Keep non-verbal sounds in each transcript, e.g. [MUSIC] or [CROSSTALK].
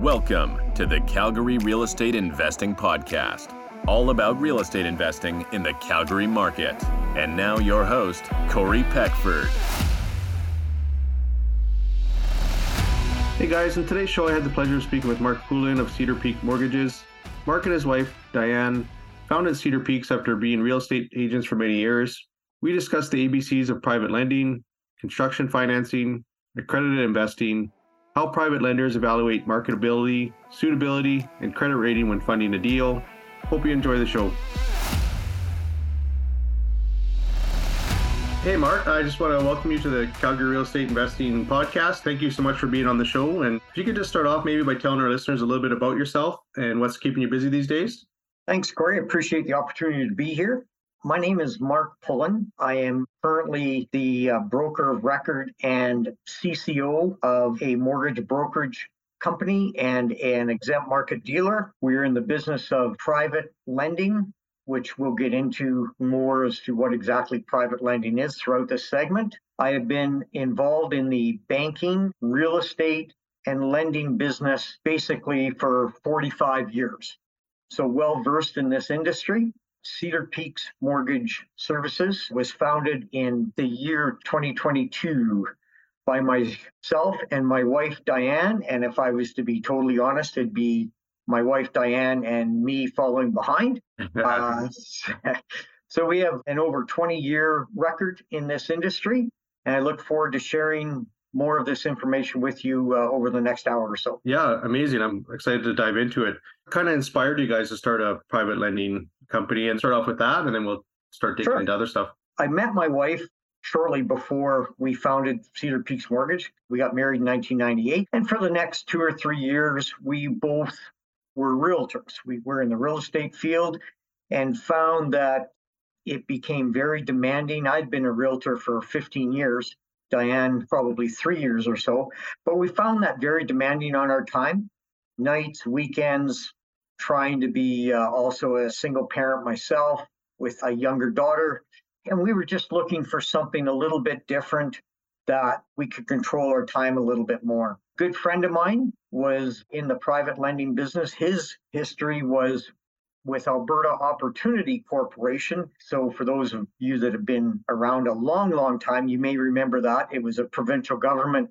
Welcome to the Calgary Real Estate Investing Podcast, all about real estate investing in the Calgary market. And now, your host, Corey Peckford. Hey guys, in today's show, I had the pleasure of speaking with Mark Pullin of Cedar Peak Mortgages. Mark and his wife, Dianne, founded Cedar Peaks after being real estate agents for many years. We discussed the ABCs of private lending, construction financing, accredited investing, how private lenders evaluate marketability, suitability, and credit rating when funding a deal. Hope you enjoy the show. Hey, Mark, I just want to welcome you to the Calgary Real Estate Investing Podcast. Thank you so much for being on the show. And if you could just start off maybe by telling our listeners a little bit about yourself and what's keeping you busy these days. Thanks, Corey. Appreciate the opportunity to be here. My name is Mark Pullin. I am currently the uh, broker of record and CCO of a mortgage brokerage company and an exempt market dealer. We're in the business of private lending, which we'll get into more as to what exactly private lending is throughout this segment. I have been involved in the banking, real estate, and lending business basically for 45 years. So well versed in this industry. Cedar Peaks Mortgage Services was founded in the year 2022 by myself and my wife, Dianne. And if I was to be totally honest, it'd be my wife, Dianne, and me following behind. [LAUGHS] uh, [LAUGHS] so we have an over 20 year record in this industry. And I look forward to sharing more of this information with you uh, over the next hour or so. Yeah, amazing. I'm excited to dive into it. Kind of inspired you guys to start a private lending company and start off with that, and then we'll start digging sure. into other stuff. I met my wife shortly before we founded Cedar Peaks Mortgage. We got married in 1998. And for the next two or three years, we both were realtors. We were in the real estate field and found that it became very demanding. I'd been a realtor for 15 years, Dianne, probably three years or so, but we found that very demanding on our time nights, weekends, trying to be uh, also a single parent myself with a younger daughter. And we were just looking for something a little bit different that we could control our time a little bit more. Good friend of mine was in the private lending business. His history was with Alberta Opportunity Corporation. So, for those of you that have been around a long, long time, you may remember that. It was a provincial government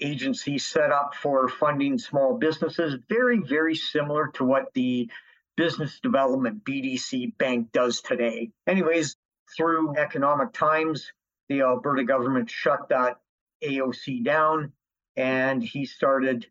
agency set up for funding small businesses, very, very similar to what the business development BDC bank does today. Anyways, through economic times, the Alberta government shut that AOC down and he started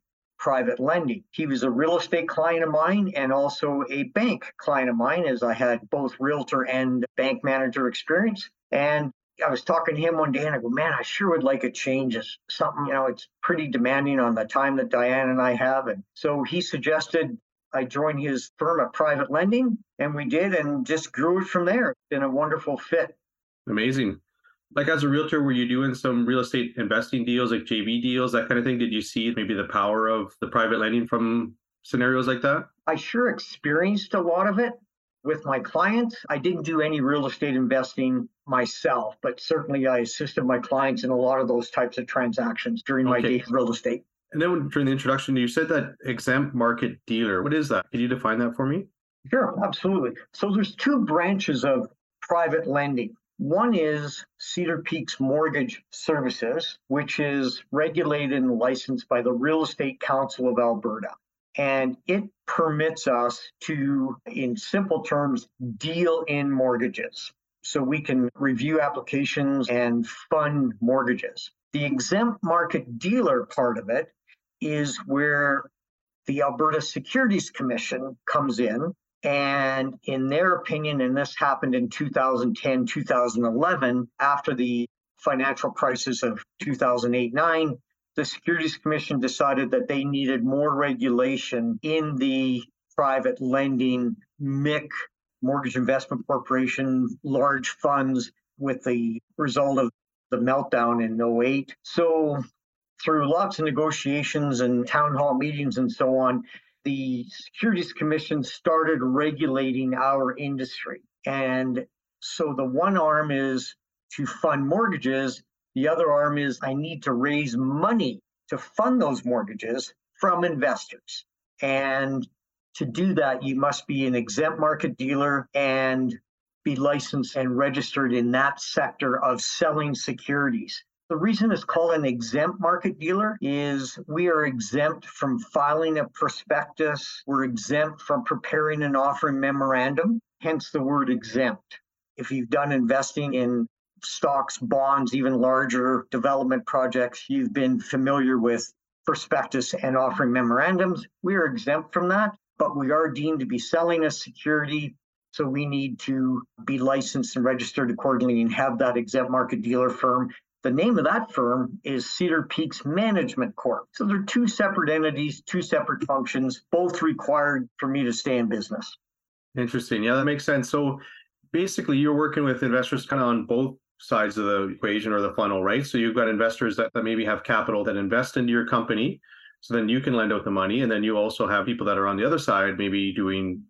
private lending. He was a real estate client of mine and also a bank client of mine, as I had both realtor and bank manager experience. And I was talking to him one day and I go, man, I sure would like a change. It's something, you know, it's pretty demanding on the time that Dianne and I have. And so he suggested I join his firm at private lending and we did and just grew it from there. Been a wonderful fit. Amazing. Like as a realtor, were you doing some real estate investing deals, like JV deals, that kind of thing? Did you see maybe the power of the private lending from scenarios like that? I sure experienced a lot of it with my clients. I didn't do any real estate investing myself, but certainly I assisted my clients in a lot of those types of transactions during my okay. day real estate. And then during the introduction, you said that exempt market dealer. What is that? Can you define that for me? Sure, absolutely. So there's two branches of private lending. One is Cedar Peaks Mortgage Services, which is regulated and licensed by the Real Estate Council of Alberta and it permits us to, in simple terms, deal in mortgages. So we can review applications and fund mortgages. The exempt market dealer part of it is where the Alberta Securities Commission comes in. And in their opinion, and this happened in 2010, 2011, after the financial crisis of 2008 9, the Securities Commission decided that they needed more regulation in the private lending MIC, Mortgage Investment Corporation, large funds with the result of the meltdown in 08. So, through lots of negotiations and town hall meetings and so on, the Securities Commission started regulating our industry. And so the one arm is to fund mortgages, the other arm is I need to raise money to fund those mortgages from investors. And to do that, you must be an exempt market dealer and be licensed and registered in that sector of selling securities. The reason it's called an exempt market dealer is we are exempt from filing a prospectus. We're exempt from preparing an offering memorandum, hence the word exempt. If you've done investing in stocks, bonds, even larger development projects, you've been familiar with prospectus and offering memorandums. We are exempt from that, but we are deemed to be selling a security. So we need to be licensed and registered accordingly and have that exempt market dealer firm the name of that firm is Cedar Peaks Management Corp. So they're two separate entities, two separate functions, both required for me to stay in business. Interesting. Yeah, that makes sense. So basically, you're working with investors kind of on both sides of the equation or the funnel, right? So you've got investors that, that maybe have capital that invest into your company. So then you can lend out the money. And then you also have people that are on the other side, maybe doing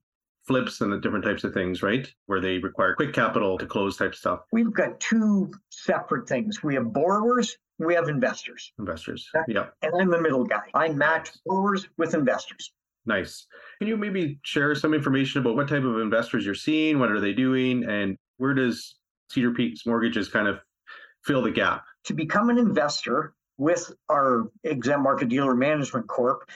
flips and the different types of things, right? Where they require quick capital to close type stuff. We've got two separate things. We have borrowers, we have investors. Investors. Yeah. And I'm the middle guy. I match borrowers with investors. Nice. Can you maybe share some information about what type of investors you're seeing? What are they doing? And where does Cedar Peaks Mortgages kind of fill the gap? To become an investor with our exempt market dealer management corp,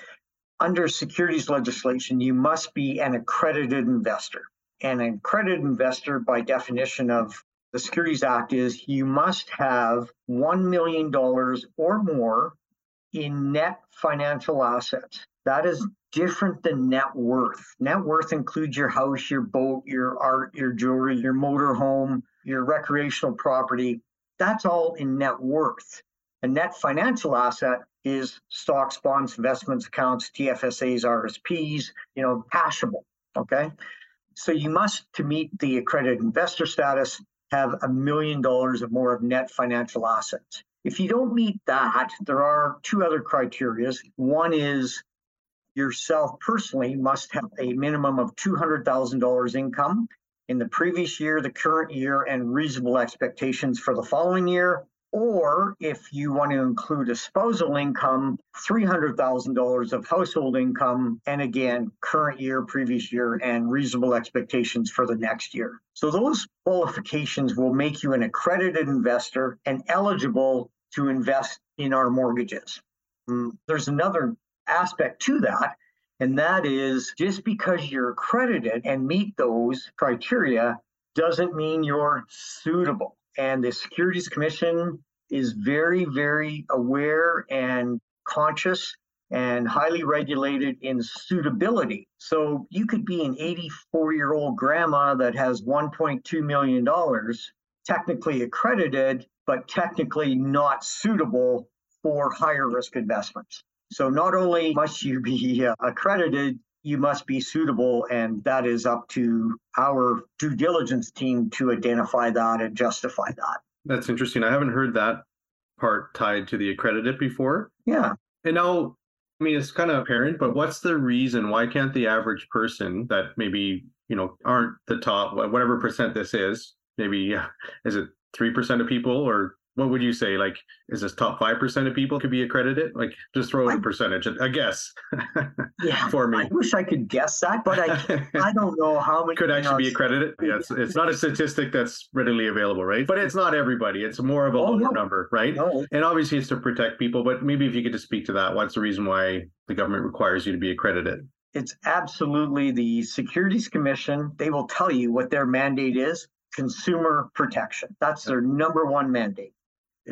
under securities legislation, you must be an accredited investor. And an accredited investor, by definition of the Securities Act, is you must have $1 million or more in net financial assets. That is different than net worth. Net worth includes your house, your boat, your art, your jewelry, your motor home, your recreational property. That's all in net worth. A net financial asset is stocks, bonds, investments, accounts, TFSAs, RSPs, you know, cashable. Okay. So you must, to meet the accredited investor status, have a million dollars or more of net financial assets. If you don't meet that, there are two other criterias. One is yourself personally must have a minimum of $200,000 income in the previous year, the current year, and reasonable expectations for the following year. Or if you want to include a spousal income, $300,000 of household income, and again, current year, previous year, and reasonable expectations for the next year. So those qualifications will make you an accredited investor and eligible to invest in our mortgages. Mm, there's another aspect to that, and that is just because you're accredited and meet those criteria doesn't mean you're suitable. And the Securities Commission is very, very aware and conscious and highly regulated in suitability. So you could be an 84 year old grandma that has $1.2 million, technically accredited, but technically not suitable for higher risk investments. So not only must you be uh, accredited, you must be suitable, and that is up to our due diligence team to identify that and justify that. That's interesting. I haven't heard that part tied to the accredited before. Yeah. And now, I mean, it's kind of apparent, but what's the reason? Why can't the average person that maybe, you know, aren't the top, whatever percent this is, maybe, yeah, is it 3% of people or what would you say? Like, is this top five percent of people could be accredited? Like, just throw in a percentage, a guess. yeah, [LAUGHS] for me. I wish I could guess that, but I [LAUGHS] I don't know how many could actually be accredited. Yeah, it's, it's not a statistic that's readily available, right? But it's not everybody. It's more of a oh, lower no. number, right? No. And obviously, it's to protect people. But maybe if you could just speak to that, what's the reason why the government requires you to be accredited? It's absolutely the Securities Commission. They will tell you what their mandate is consumer protection. That's their number one mandate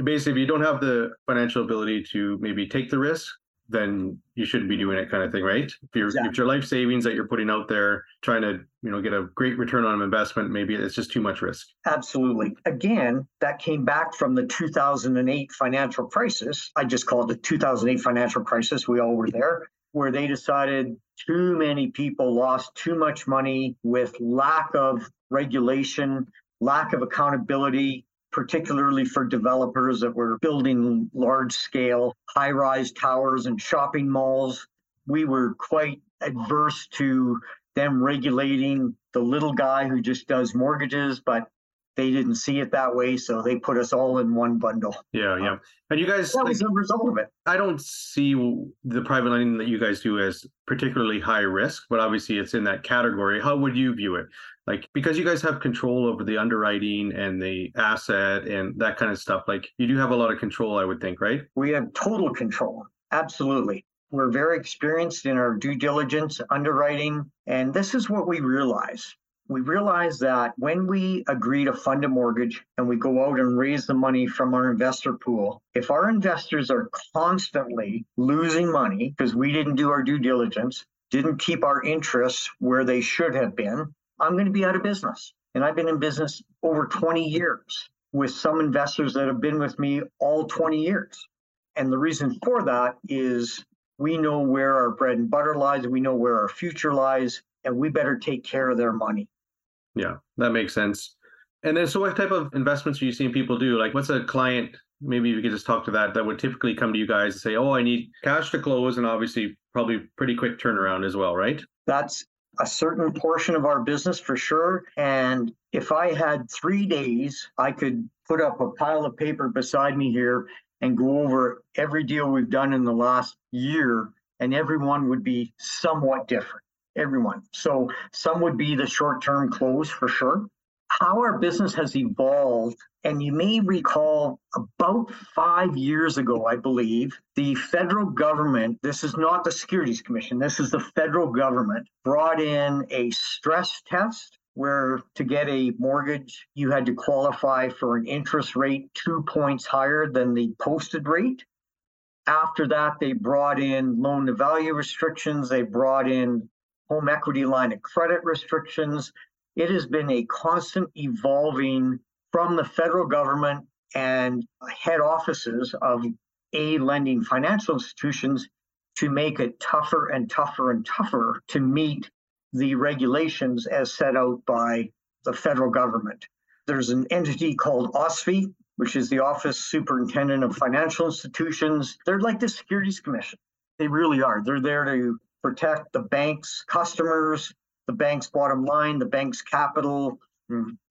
basically if you don't have the financial ability to maybe take the risk then you shouldn't be doing it kind of thing right? If, you exactly. if your life savings that you're putting out there trying to you know get a great return on investment maybe it's just too much risk. Absolutely. Again that came back from the 2008 financial crisis. I just call it the 2008 financial crisis. We all were there where they decided too many people lost too much money with lack of regulation lack of accountability particularly for developers that were building large scale high rise towers and shopping malls. We were quite adverse to them regulating the little guy who just does mortgages, but they didn't see it that way, so they put us all in one bundle. Yeah, yeah. Uh, and you guys, that was like, the result of it. I don't see the private lending that you guys do as particularly high risk, but obviously it's in that category. How would you view it? Like, because you guys have control over the underwriting and the asset and that kind of stuff, like, you do have a lot of control, I would think, right? We have total control. Absolutely. We're very experienced in our due diligence, underwriting, and this is what we realize we realize that when we agree to fund a mortgage and we go out and raise the money from our investor pool, if our investors are constantly losing money because we didn't do our due diligence, didn't keep our interests where they should have been, I'm going to be out of business. And I've been in business over 20 years with some investors that have been with me all 20 years. And the reason for that is we know where our bread and butter lies, we know where our future lies, and we better take care of their money. Yeah, that makes sense. And then, so what type of investments are you seeing people do? Like, what's a client? Maybe we could just talk to that. That would typically come to you guys and say, "Oh, I need cash to close," and obviously, probably pretty quick turnaround as well, right? That's a certain portion of our business for sure. And if I had three days, I could put up a pile of paper beside me here and go over every deal we've done in the last year, and everyone would be somewhat different everyone. So some would be the short term close for sure. How our business has evolved, and you may recall about five years ago, I believe, the federal government, this is not the Securities Commission, this is the federal government, brought in a stress test where to get a mortgage, you had to qualify for an interest rate two points higher than the posted rate. After that, they brought in loan to value restrictions. They brought in home equity line of credit restrictions. It has been a constant evolving from the federal government and head offices of A lending financial institutions to make it tougher and tougher and tougher to meet the regulations as set out by the federal government. There's an entity called OSFI, which is the Office Superintendent of Financial Institutions. They're like the Securities Commission. They really are. They're there to protect the bank's customers, the bank's bottom line, the bank's capital,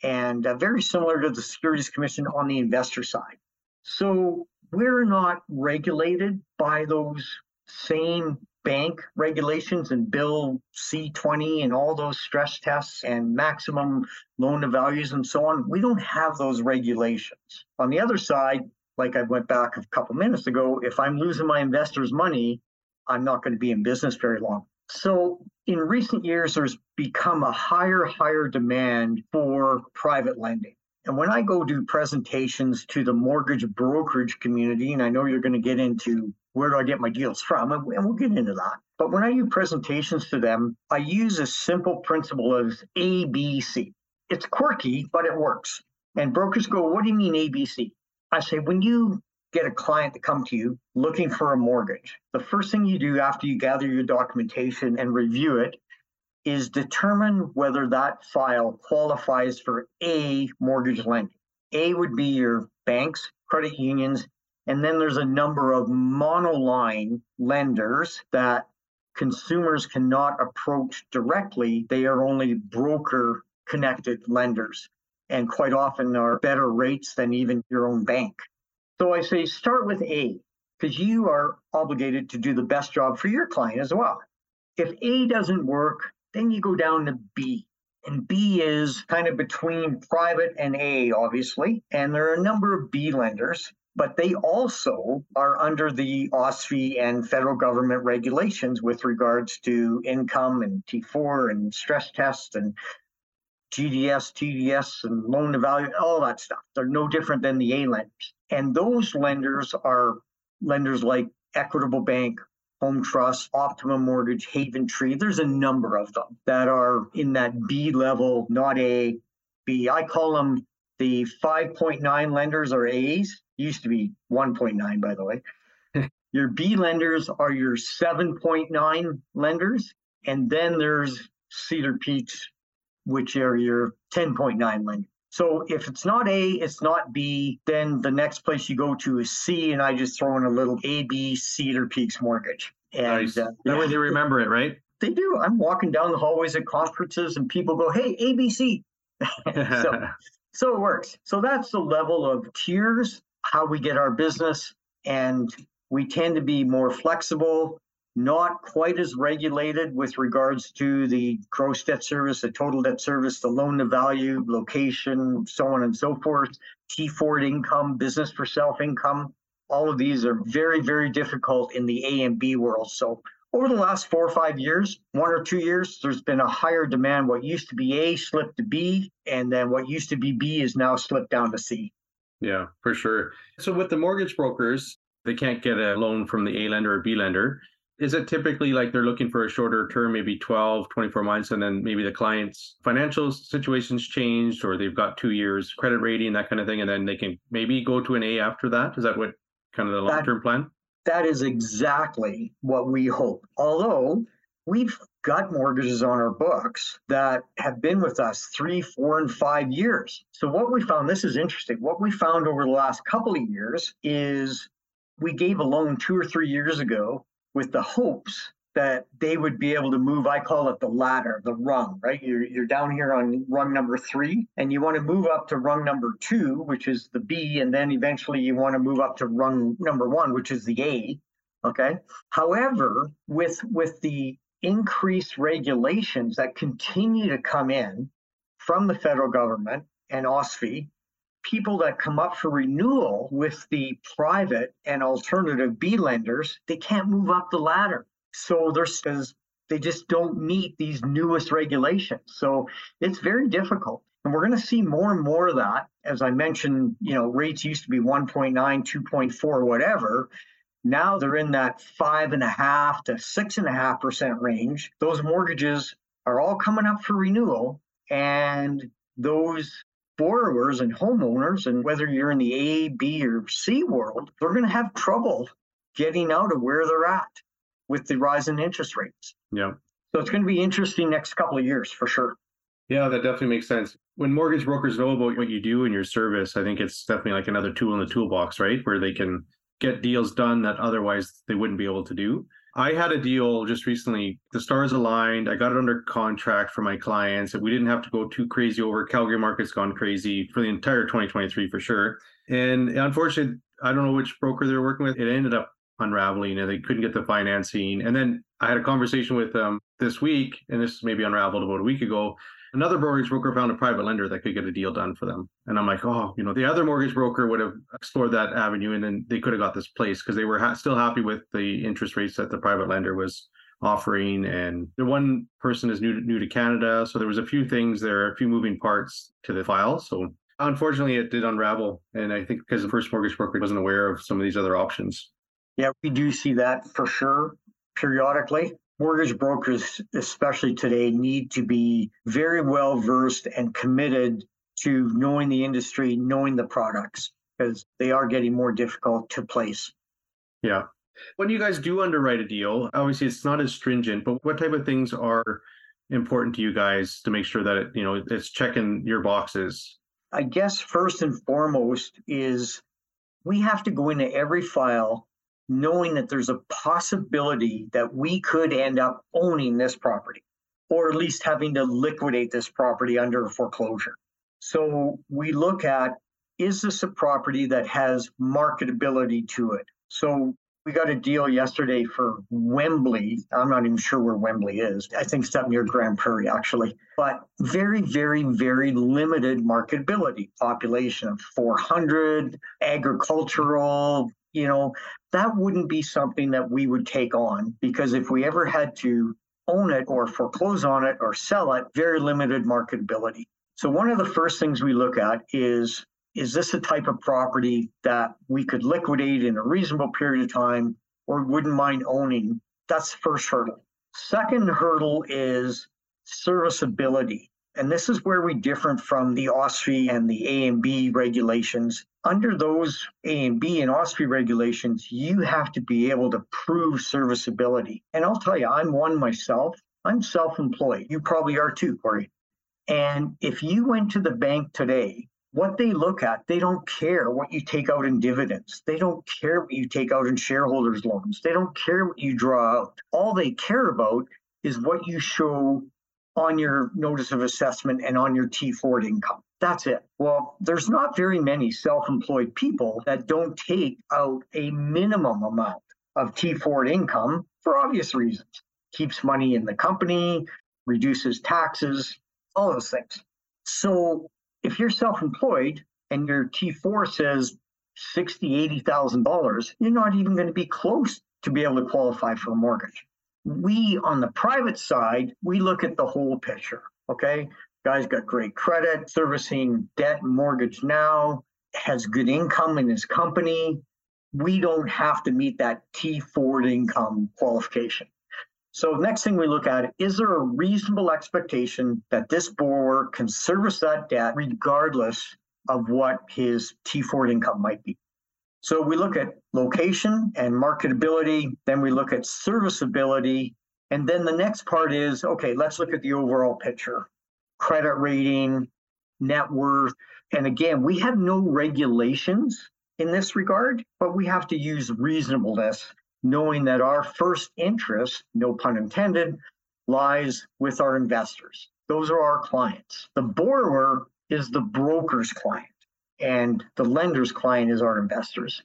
and uh, very similar to the Securities Commission on the investor side. So we're not regulated by those same bank regulations and Bill C 20 and all those stress tests and maximum loan to values and so on. We don't have those regulations. On the other side, like I went back a couple minutes ago, if I'm losing my investors' money, I'm not going to be in business very long. So in recent years, there's become a higher, higher demand for private lending. And when I go do presentations to the mortgage brokerage community, and I know you're going to get into where do I get my deals from, and we'll get into that. But when I do presentations to them, I use a simple principle of ABC. It's quirky, but it works. And brokers go, What do you mean ABC? I say, When you get a client to come to you looking for a mortgage, the first thing you do after you gather your documentation and review it is determine whether that file qualifies for A mortgage lending. A would be your banks, credit unions, and then there's a number of monoline lenders that consumers cannot approach directly. They are only broker connected lenders and quite often are better rates than even your own bank. So I say start with A because you are obligated to do the best job for your client as well. If A doesn't work, then you go down to B. And B is kind of between private and A, obviously. And there are a number of B lenders, but they also are under the OSFI and federal government regulations with regards to income and T4 and stress tests and GDS, TDS, and loan to value, all that stuff. They're no different than the A lenders. And those lenders are lenders like Equitable Bank, Home Trust, Optimum Mortgage, Haventree. There's a number of them that are in that B level, not A, B. I call them the 5.9 lenders or A's. Used to be 1.9, by the way. [LAUGHS] your B lenders are your 7.9 lenders. And then there's Cedar Peaks which are your 10.9 lender. So if it's not A, it's not B, then the next place you go to is C, and I just throw in a little AB Cedar Peaks mortgage. And nice. uh, that way they remember it, right? They do. I'm walking down the hallways at conferences, and people go, "Hey, ABC." [LAUGHS] so, [LAUGHS] So it works. So that's the level of tiers, how we get our business. And we tend to be more flexible, not quite as regulated with regards to the gross debt service, the total debt service, the loan to value, location, so on and so forth, T4 income, business for self income. All of these are very, very difficult in the A and B world. So over the last four or five years, one or two years, there's been a higher demand. What used to be A slipped to B, and then what used to be B is now slipped down to C. Yeah, for sure. So with the mortgage brokers, they can't get a loan from the A lender or B lender. Is it typically like they're looking for a shorter term, maybe 12, 24 months, and then maybe the client's financial situations changed or they've got two years credit rating, that kind of thing, and then they can maybe go to an A after that? Is that what kind of the long term plan? That is exactly what we hope. Although we've got mortgages on our books that have been with us three, four, and five years. So, what we found this is interesting. What we found over the last couple of years is we gave a loan two or three years ago with the hopes that they would be able to move. I call it the ladder, the rung, right? You're, you're down here on rung number three, and you want to move up to rung number two, which is the B, and then eventually you want to move up to rung number one, which is the A. Okay. However, with with the increased regulations that continue to come in from the federal government and OSFI, people that come up for renewal with the private and alternative B lenders, they can't move up the ladder. So there's they just don't meet these newest regulations. So it's very difficult. And we're going to see more and more of that. As I mentioned, you know, rates used to be 1.9, 2.4, whatever. Now they're in that five and a half to six and a half percent range. Those mortgages are all coming up for renewal. And those borrowers and homeowners, and whether you're in the A, B, or C world, they're going to have trouble getting out of where they're at with the rise in interest rates. Yeah. So it's going to be interesting next couple of years for sure. Yeah, that definitely makes sense. When mortgage brokers know about what you do and your service, I think it's definitely like another tool in the toolbox, right? Where they can get deals done that otherwise they wouldn't be able to do. I had a deal just recently. The stars aligned. I got it under contract for my clients. And we didn't have to go too crazy over. Calgary market's gone crazy for the entire 2023 for sure. And unfortunately, I don't know which broker they're working with. It ended up unraveling and they couldn't get the financing. And then I had a conversation with them this week, and this maybe unraveled about a week ago. Another mortgage broker found a private lender that could get a deal done for them. And I'm like, oh, you know, the other mortgage broker would have explored that avenue and then they could have got this place because they were ha- still happy with the interest rates that the private lender was offering. And the one person is new to, new to Canada. So there was a few things there, a few moving parts to the file. So unfortunately, it did unravel. And I think because the first mortgage broker wasn't aware of some of these other options. Yeah, we do see that for sure periodically. Mortgage brokers, especially today, need to be very well versed and committed to knowing the industry, knowing the products, because they are getting more difficult to place. Yeah. When you guys do underwrite a deal, obviously it's not as stringent, but what type of things are important to you guys to make sure that it, you know it's checking your boxes? I guess first and foremost is we have to go into every file knowing that there's a possibility that we could end up owning this property or at least having to liquidate this property under foreclosure. So we look at is this a property that has marketability to it? So we got a deal yesterday for Wembley. I'm not even sure where Wembley is. I think it's up near Grande Prairie, actually. But very, very, very limited marketability. Population of 400, agricultural, you know, that wouldn't be something that we would take on because if we ever had to own it or foreclose on it or sell it, very limited marketability. So one of the first things we look at is is this a type of property that we could liquidate in a reasonable period of time or wouldn't mind owning? That's the first hurdle. Second hurdle is serviceability. And this is where we differ from the OSFI and the A and B regulations. Under those A and B and OSFI regulations, you have to be able to prove serviceability. And I'll tell you, I'm one myself. I'm self employed. You probably are too, Corey. And if you went to the bank today, what they look at, they don't care what you take out in dividends. They don't care what you take out in shareholders' loans. They don't care what you draw out. All they care about is what you show on your notice of assessment and on your T4 income. That's it. Well, there's not very many self employed people that don't take out a minimum amount of T4 income for obvious reasons. Keeps money in the company, reduces taxes, all those things. So if you're self employed and your T4 says $60,000, $80,000, you're not even going to be close to be able to qualify for a mortgage. We, on the private side, we look at the whole picture. Okay. Guy's got great credit, servicing debt mortgage now, has good income in his company. We don't have to meet that T4 income qualification. So next thing we look at, is there a reasonable expectation that this borrower can service that debt regardless of what his T4 income might be? So we look at location and marketability, then we look at serviceability, and then the next part is, okay, let's look at the overall picture. Credit rating, net worth, and again, we have no regulations in this regard, but we have to use reasonableness knowing that our first interest, no pun intended, lies with our investors. Those are our clients. The borrower is the broker's client, and the lender's client is our investors.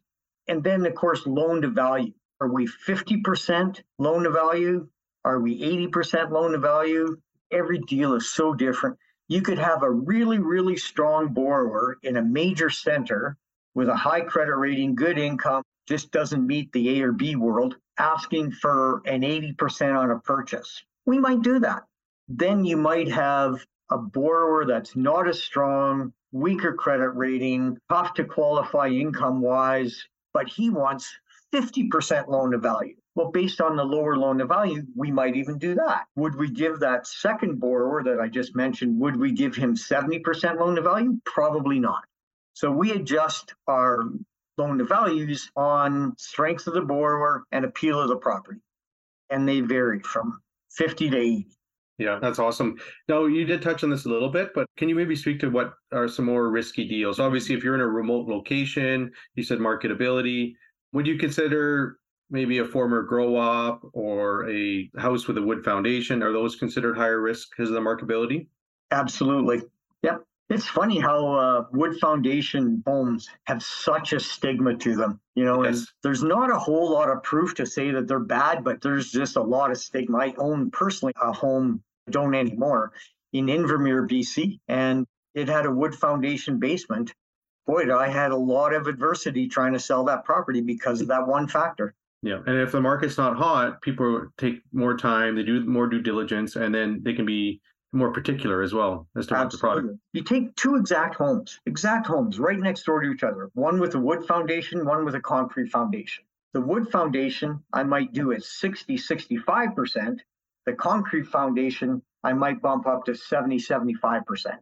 And then, of course, loan to value. Are we 50% loan to value? Are we 80% loan to value? Every deal is so different. You could have a really, really strong borrower in a major center with a high credit rating, good income, just doesn't meet the A or B world, asking for an 80% on a purchase. We might do that. Then you might have a borrower that's not as strong, weaker credit rating, tough to qualify income wise, but he wants 50% loan to value. Well, based on the lower loan to value, we might even do that. Would we give that second borrower that I just mentioned, would we give him 70% loan to value? Probably not. So we adjust our loan to values on strength of the borrower and appeal of the property. And they vary from 50 to 80. Yeah, that's awesome. Now, you did touch on this a little bit, but can you maybe speak to what are some more risky deals? Obviously, if you're in a remote location, you said marketability. Would you consider maybe a former grow op or a house with a wood foundation? Are those considered higher risk because of the marketability? Absolutely. Yep. It's funny how uh, wood foundation homes have such a stigma to them, you know, yes. and there's not a whole lot of proof to say that they're bad, but there's just a lot of stigma. I own personally a home, don't anymore, in Invermere, BC, and it had a wood foundation basement. Boy, I had a lot of adversity trying to sell that property because of that one factor. Yeah, and if the market's not hot, people take more time, they do more due diligence, and then they can be more particular as well as to what the product. You take two exact homes, exact homes right next door to each other, one with a wood foundation, one with a concrete foundation. The wood foundation I might do at 60, 65%. The concrete foundation I might bump up to 70, 75%.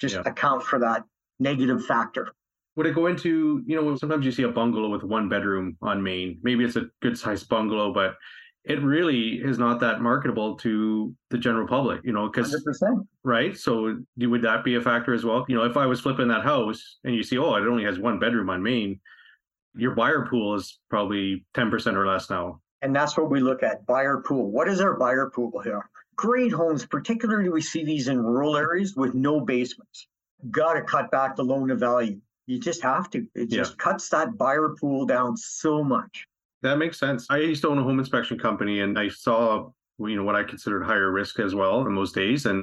Just yeah. account for that negative factor. Would it go into, you know, sometimes you see a bungalow with one bedroom on main. Maybe it's a good sized bungalow, but it really is not that marketable to the general public, you know, because right. So would that be a factor as well? You know, if I was flipping that house and you see, oh, it only has one bedroom on main, your buyer pool is probably 10% or less now. And that's what we look at buyer pool. What is our buyer pool here? Great homes, particularly we see these in rural areas with no basements. Got to cut back the loan to value. You just have to. It just yeah. cuts that buyer pool down so much. That makes sense. I used to own a home inspection company and I saw, you know, what I considered higher risk as well in those days. And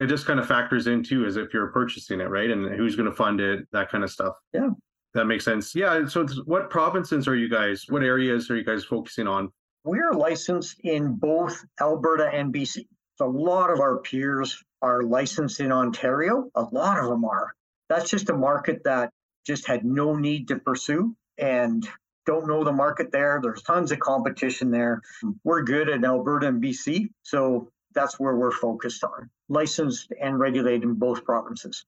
it just kind of factors in too, as if you're purchasing it, right? And who's going to fund it, that kind of stuff. Yeah. That makes sense. Yeah. So, what provinces are you guys? What areas are you guys focusing on? We're licensed in both Alberta and BC. So, a lot of our peers are licensed in Ontario. A lot of them are. That's just a market that just had no need to pursue. And don't know the market there. There's tons of competition there. We're good in Alberta and BC, so that's where we're focused on. Licensed and regulated in both provinces.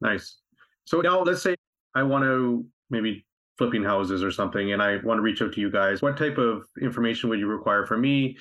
Nice. So now let's say I want to maybe flipping houses or something and I want to reach out to you guys. What type of information would you require from me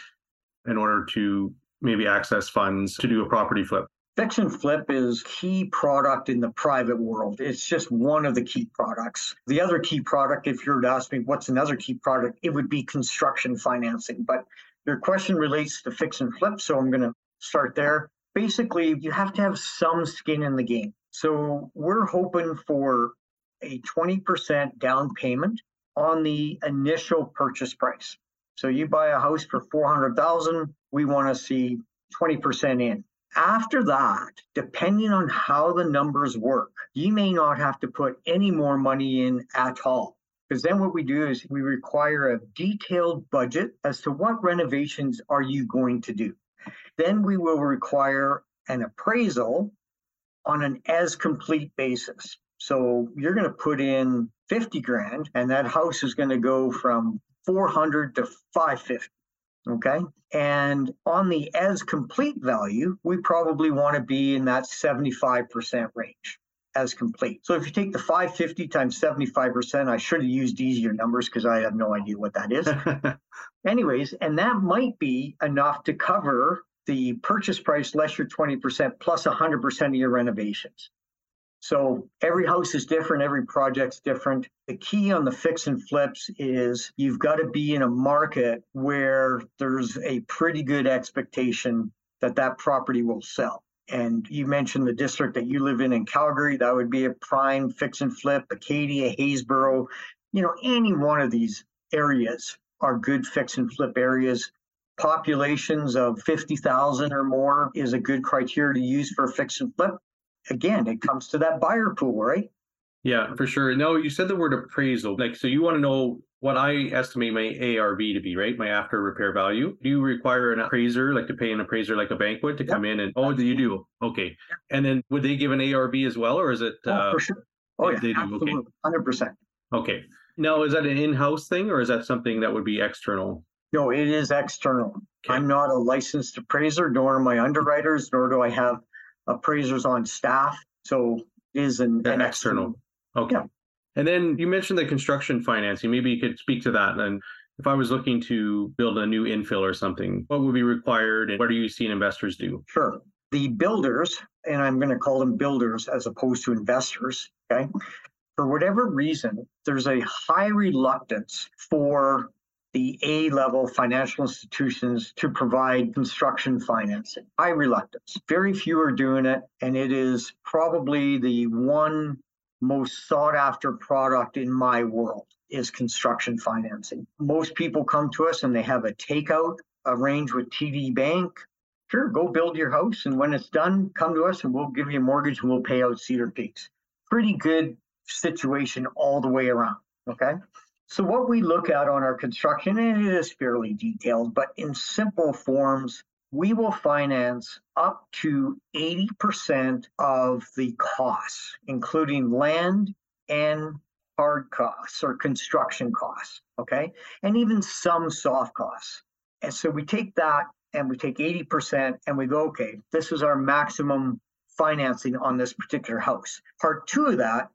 in order to maybe access funds to do a property flip? Fix and flip is key product in the private world. It's just one of the key products. The other key product, if you were to ask me what's another key product, it would be construction financing. But your question relates to fix and flip, so I'm going to start there. Basically, you have to have some skin in the game. So we're hoping for a 20% down payment on the initial purchase price. So you buy a house for 400,000, we want to see 20% in. After that, depending on how the numbers work, you may not have to put any more money in at all. Because then what we do is we require a detailed budget as to what renovations are you going to do. Then we will require an appraisal on an as complete basis. So you're going to put in 50 grand and that house is going to go from 400 to 550. Okay. And on the as complete value, we probably want to be in that 75% range as complete. So if you take the 550 times 75%, I should have used easier numbers because I have no idea what that is. [LAUGHS] Anyways, and that might be enough to cover the purchase price less your 20% plus 100% of your renovations. So every house is different, every project's different. The key on the fix and flips is you've got to be in a market where there's a pretty good expectation that that property will sell. And you mentioned the district that you live in in Calgary, that would be a prime fix and flip, Acadia, Haysboro, you know, any one of these areas are good fix and flip areas. Populations of 50,000 or more is a good criteria to use for fix and flip again, it comes to that buyer pool, right? Yeah, for sure. No, you said the word appraisal. Like, so you want to know what I estimate my ARV to be, right? My after repair value. Do you require an appraiser, like to pay an appraiser like a bank would to come in and, oh, do you do? Okay. And then would they give an ARV as well, or is it? Oh, uh, for sure. Oh, yeah. They do. Absolutely. Okay. 100%. Okay. Now, is that an in house thing or is that something that would be external? No, it is external. Okay. I'm not a licensed appraiser, nor am I underwriters, nor do I have appraisers on staff. So it is an, an external. Okay. Yeah. And then you mentioned the construction financing. Maybe you could speak to that. And if I was looking to build a new infill or something, what would be required and what are you seeing investors do? Sure. The builders, and I'm going to call them builders as opposed to investors, okay? For whatever reason, there's a high reluctance for the A level financial institutions to provide construction financing. High reluctance. Very few are doing it, and it is probably the one most sought after product in my world is construction financing. Most people come to us and they have a takeout arranged with TD Bank. Sure, go build your house, and when it's done, come to us and we'll give you a mortgage and we'll pay out Cedar Peaks. Pretty good situation all the way around. Okay. So what we look at on our construction, and it is fairly detailed, but in simple forms, we will finance up to 80% of the costs, including land and hard costs or construction costs, okay? And even some soft costs. And so we take that and we take 80% and we go, okay, this is our maximum financing on this particular house. Part two of that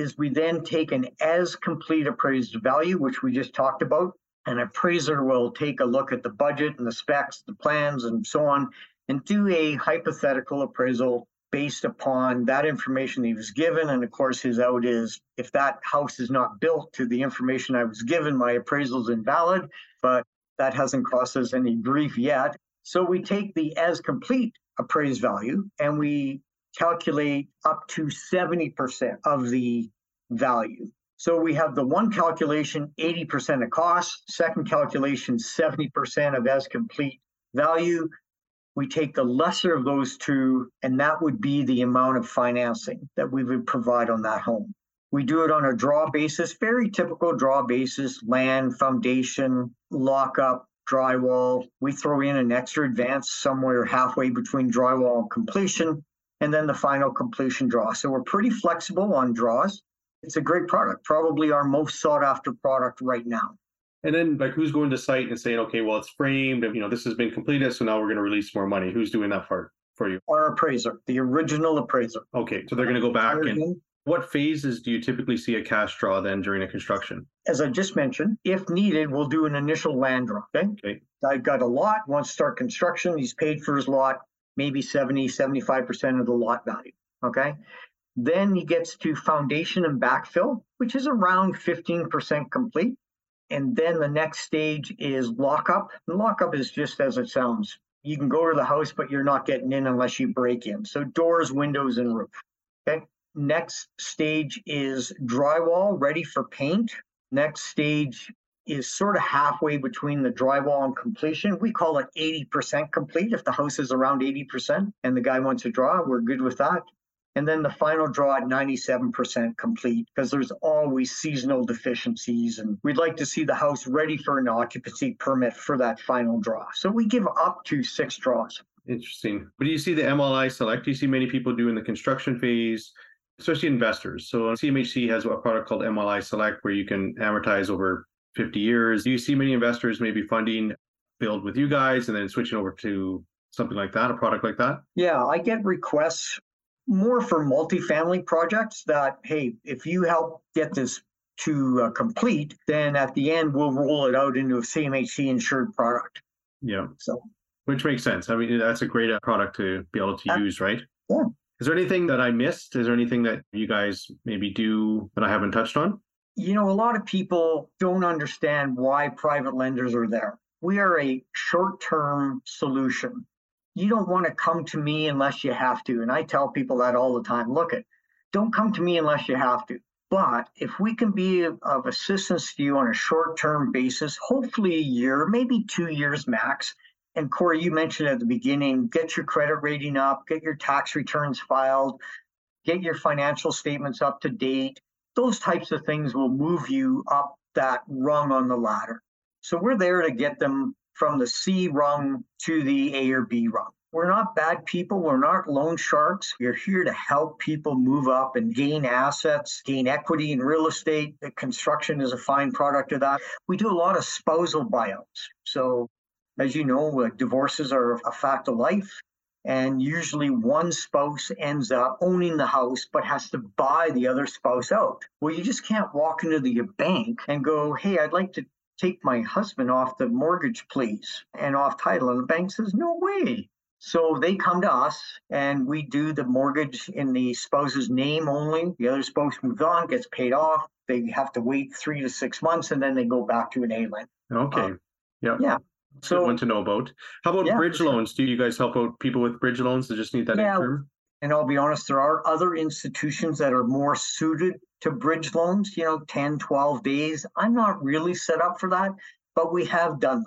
is we then take an as complete appraised value, which we just talked about. An appraiser will take a look at the budget and the specs, the plans, and so on, and do a hypothetical appraisal based upon that information he was given. And of course, his out is if that house is not built to the information I was given, my appraisal is invalid, but that hasn't cost us any grief yet. So we take the as complete appraised value and we calculate up to 70% of the value. So we have the one calculation, 80% of cost, second calculation, 70% of as complete value. We take the lesser of those two, and that would be the amount of financing that we would provide on that home. We do it on a draw basis, very typical draw basis, land, foundation, lockup, drywall. We throw in an extra advance somewhere halfway between drywall and completion and then the final completion draw. So we're pretty flexible on draws. It's a great product, probably our most sought after product right now. And then, like, who's going to site and saying, okay, well, it's framed, and you know, this has been completed, so now we're going to release more money. Who's doing that part for you? Our appraiser, the original appraiser. Okay, so they're going to go back and. What phases do you typically see a cash draw then during a construction? As I just mentioned, if needed, we'll do an initial land draw. Okay. okay. I got a lot, wants to start construction. He's paid for his lot maybe 70, 75% of the lot value. Okay. Then he gets to foundation and backfill, which is around 15% complete. And then the next stage is lockup. And lockup is just as it sounds You can go to the house, but you're not getting in unless you break in. So doors, windows, and roof. Okay. Next stage is drywall ready for paint. Next stage is sort of halfway between the drywall and completion. We call it 80% complete. If the house is around 80% and the guy wants to draw, we're good with that. And then the final draw at 97% complete because there's always seasonal deficiencies. And we'd like to see the house ready for an occupancy permit for that final draw. So we give up to six draws. Interesting. But do you see the MLI Select? Do you see many people doing the construction phase, especially investors? So uh, CMHC has a product called MLI Select where you can amortize over 50 years. Do you see many investors maybe funding build with you guys and then switching over to something like that, a product like that? Yeah, I get requests more for multifamily projects that, hey, if you help get this to uh, complete, then at the end we'll roll it out into a CMHC insured product. Yeah. So, which makes sense. I mean, that's a great uh, product to be able to uh, use, right? Yeah. Is there anything that I missed? Is there anything that you guys maybe do that I haven't touched on? You know, a lot of people don't understand why private lenders are there. We are a short term solution you don't want to come to me unless you have to. And I tell people that all the time. Look at, don't come to me unless you have to. But if we can be of assistance to you on a short-term basis, hopefully a year, maybe two years max. And Corey, you mentioned at the beginning, get your credit rating up, get your tax returns filed, get your financial statements up to date. Those types of things will move you up that rung on the ladder. So we're there to get them from the C rung to the A or B rung. We're not bad people. We're not loan sharks. We're here to help people move up and gain assets, gain equity in real estate. Construction is a fine product of that. We do a lot of spousal buyouts. So, as you know, uh, divorces are a fact of life. And usually one spouse ends up owning the house, but has to buy the other spouse out. Well, you just can't walk into the bank and go, Hey, I'd like to take my husband off the mortgage, please, and off title. And the bank says, no way. So they come to us and we do the mortgage in the spouse's name only. The other spouse moves on, gets paid off. They have to wait three to six months and then they go back to an A. Okay. Um, yeah. Yeah. So, Good one to know about. How about yeah, bridge sure. loans? Do you guys help out people with bridge loans that just need that yeah, term? And I'll be honest, there are other institutions that are more suited to bridge loans, you know, 10, 12 days. I'm not really set up for that, but we have done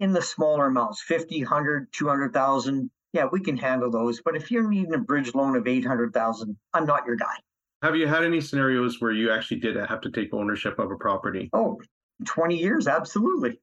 in the smaller amounts 50, 100, 200,000. Yeah, we can handle those. But if you're needing a bridge loan of 800,000, I'm not your guy. Have you had any scenarios where you actually did have to take ownership of a property? Oh, 20 years, absolutely.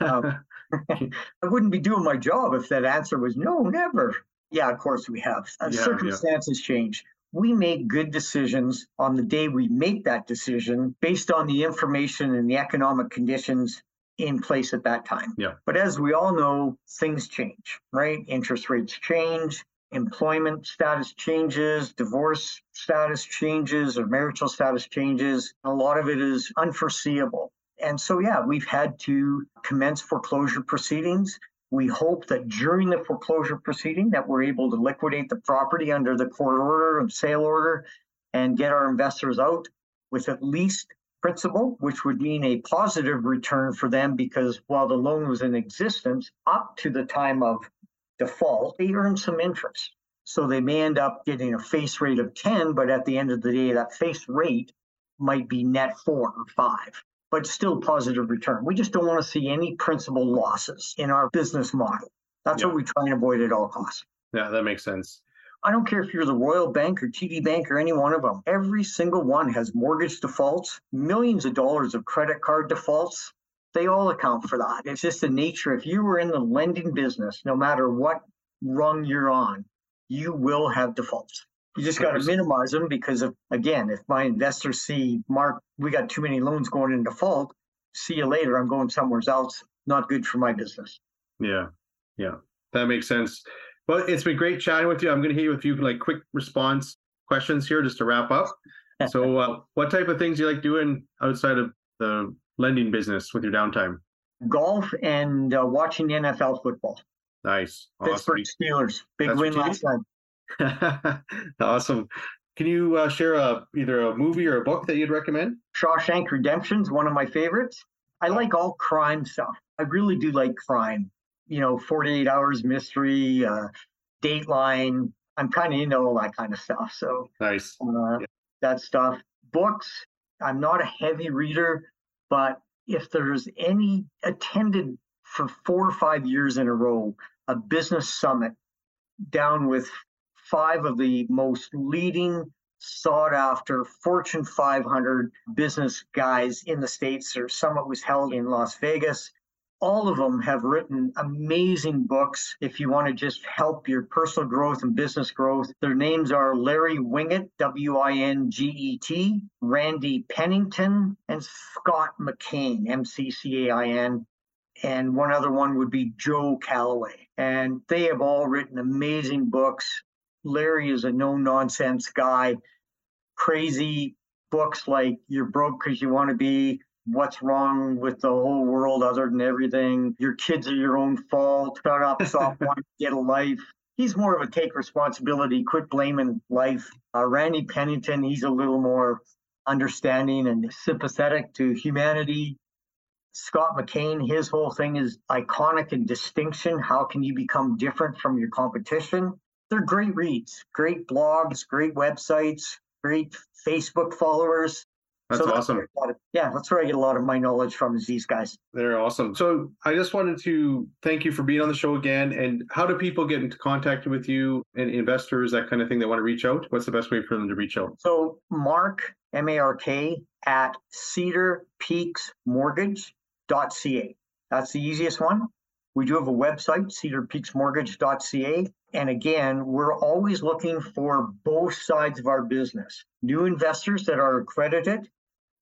um, [LAUGHS] [LAUGHS] I wouldn't be doing my job if that answer was no, never. Yeah, of course we have. Uh, yeah, circumstances yeah. change. We make good decisions on the day we make that decision based on the information and the economic conditions in place at that time. Yeah. But as we all know, things change, right? Interest rates change, employment status changes, divorce status changes, or marital status changes. A lot of it is unforeseeable. And so, yeah, we've had to commence foreclosure proceedings. We hope that during the foreclosure proceeding that we're able to liquidate the property under the court order and sale order and get our investors out with at least principal, which would mean a positive return for them because while the loan was in existence up to the time of default, they earned some interest. So they may end up getting a face rate of 10, but at the end of the day, that face rate might be net four or five but still positive return. We just don't want to see any principal losses in our business model. That's yeah. what we try and avoid at all costs. Yeah, that makes sense. I don't care if you're the Royal Bank or TD Bank or any one of them. Every single one has mortgage defaults, millions of dollars of credit card defaults. They all account for that. It's just the nature. If you were in the lending business, no matter what rung you're on, you will have defaults. You just got to minimize them because of again, if my investors see Mark, we got too many loans going in default. See you later. I'm going somewhere else. Not good for my business. Yeah, yeah, that makes sense. Well, it's been great chatting with you. I'm going to hit you with a few like quick response questions here just to wrap up. [LAUGHS] so, uh, what type of things do you like doing outside of the lending business with your downtime? Golf and uh, watching NFL football. Nice. Pittsburgh. Steelers. Big That's win last time. [LAUGHS] awesome. Can you uh, share a either a movie or a book that you'd recommend? Shawshank Redemption is one of my favorites. I like all crime stuff. I really do like crime. you know, 48 Hours Mystery, uh, Dateline. I'm kind of into all that kind of stuff. So nice. Uh, yeah. That stuff. Books. I'm not a heavy reader, but if there's any attended for four or five years in a row a business summit down with five of the most leading sought after Fortune 500 business guys in the States. Their summit was held in Las Vegas. All of them have written amazing books if you want to just help your personal growth and business growth. Their names are Larry Winget, W I N G E T, Randy Pennington, and Scott McCain, M C C A I N. And one other one would be Joe Calloway. And they have all written amazing books. Larry is a no nonsense guy. Crazy books like You're Broke Because You Want to Be, What's Wrong with the Whole World Other Than Everything, Your Kids Are Your Own Fault, Shut Up, Stop Wanting [LAUGHS] to Get a Life. He's more of a take responsibility, quit blaming life. Uh, Randy Pennington, he's a little more understanding and sympathetic to humanity. Scott McCain, his whole thing is iconic and distinction. How can you become different from your competition? They're great reads, great blogs, great websites, great Facebook followers. That's so awesome. That's of, yeah, that's where I get a lot of my knowledge from is these guys. They're awesome. So I just wanted to thank you for being on the show again. And how do people get into contact with you and investors, that kind of thing, They want to reach out? What's the best way for them to reach out? So Mark, M A R K, at Cedar Peaks Mortgage.ca. That's the easiest one. We do have a website, cedarpeaksmortgage.ca. And again, we're always looking for both sides of our business new investors that are accredited.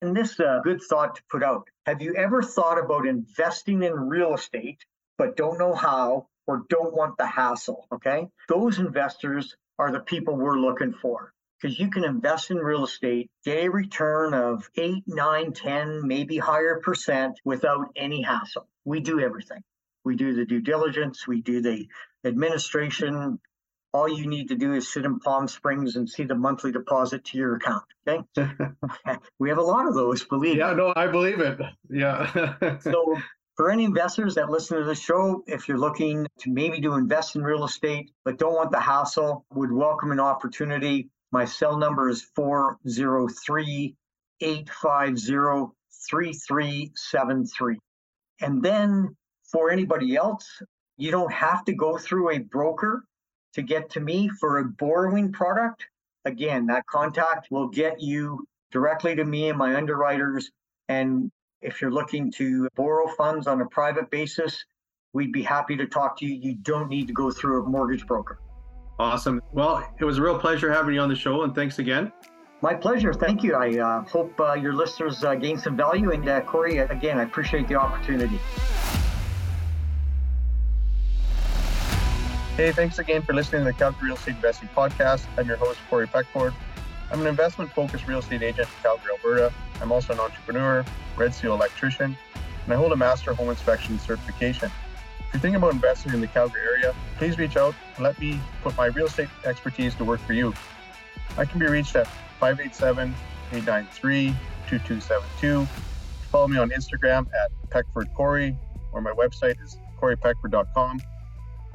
And this is a good thought to put out. Have you ever thought about investing in real estate, but don't know how or don't want the hassle? Okay. Those investors are the people we're looking for because you can invest in real estate, get a return of eight, nine, 10, maybe higher percent without any hassle. We do everything. We do the due diligence, we do the administration. All you need to do is sit in Palm Springs and see the monthly deposit to your account. Okay. [LAUGHS] we have a lot of those, believe Yeah, no, I believe it. Yeah. so for any investors that listen to the show, if you're looking to maybe to invest in real estate but don't want the hassle, would welcome an opportunity. My cell number is 403 850 3373. And then for anybody else. You don't have to go through a broker to get to me for a borrowing product. Again, that contact will get you directly to me and my underwriters. And if you're looking to borrow funds on a private basis, we'd be happy to talk to you. You don't need to go through a mortgage broker. Awesome. Well, it was a real pleasure having you on the show, and thanks again. My pleasure. Thank you. I uh, hope uh, your listeners uh, gain some value. And uh, Corey, again, I appreciate the opportunity. Hey, thanks again for listening to the Calgary Real Estate Investing Podcast. I'm your host, Corey Peckford. I'm an investment focused real estate agent in Calgary, Alberta. I'm also an entrepreneur, Red Seal electrician, and I hold a Master Home Inspection certification. If you're thinking about investing in the Calgary area, please reach out and let me put my real estate expertise to work for you. I can be reached at 587 893 2272. Follow me on Instagram at Peckford Corey, or my website is coreypeckford.com.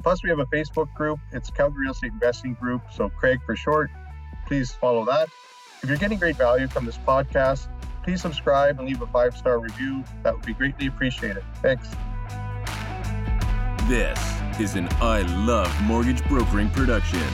Plus, we have a Facebook group. It's Calgary Real Estate Investing Group, so Craig for short. Please follow that. If you're getting great value from this podcast, please subscribe and leave a five star review. That would be greatly appreciated. Thanks. This is an I Love Mortgage Brokering production.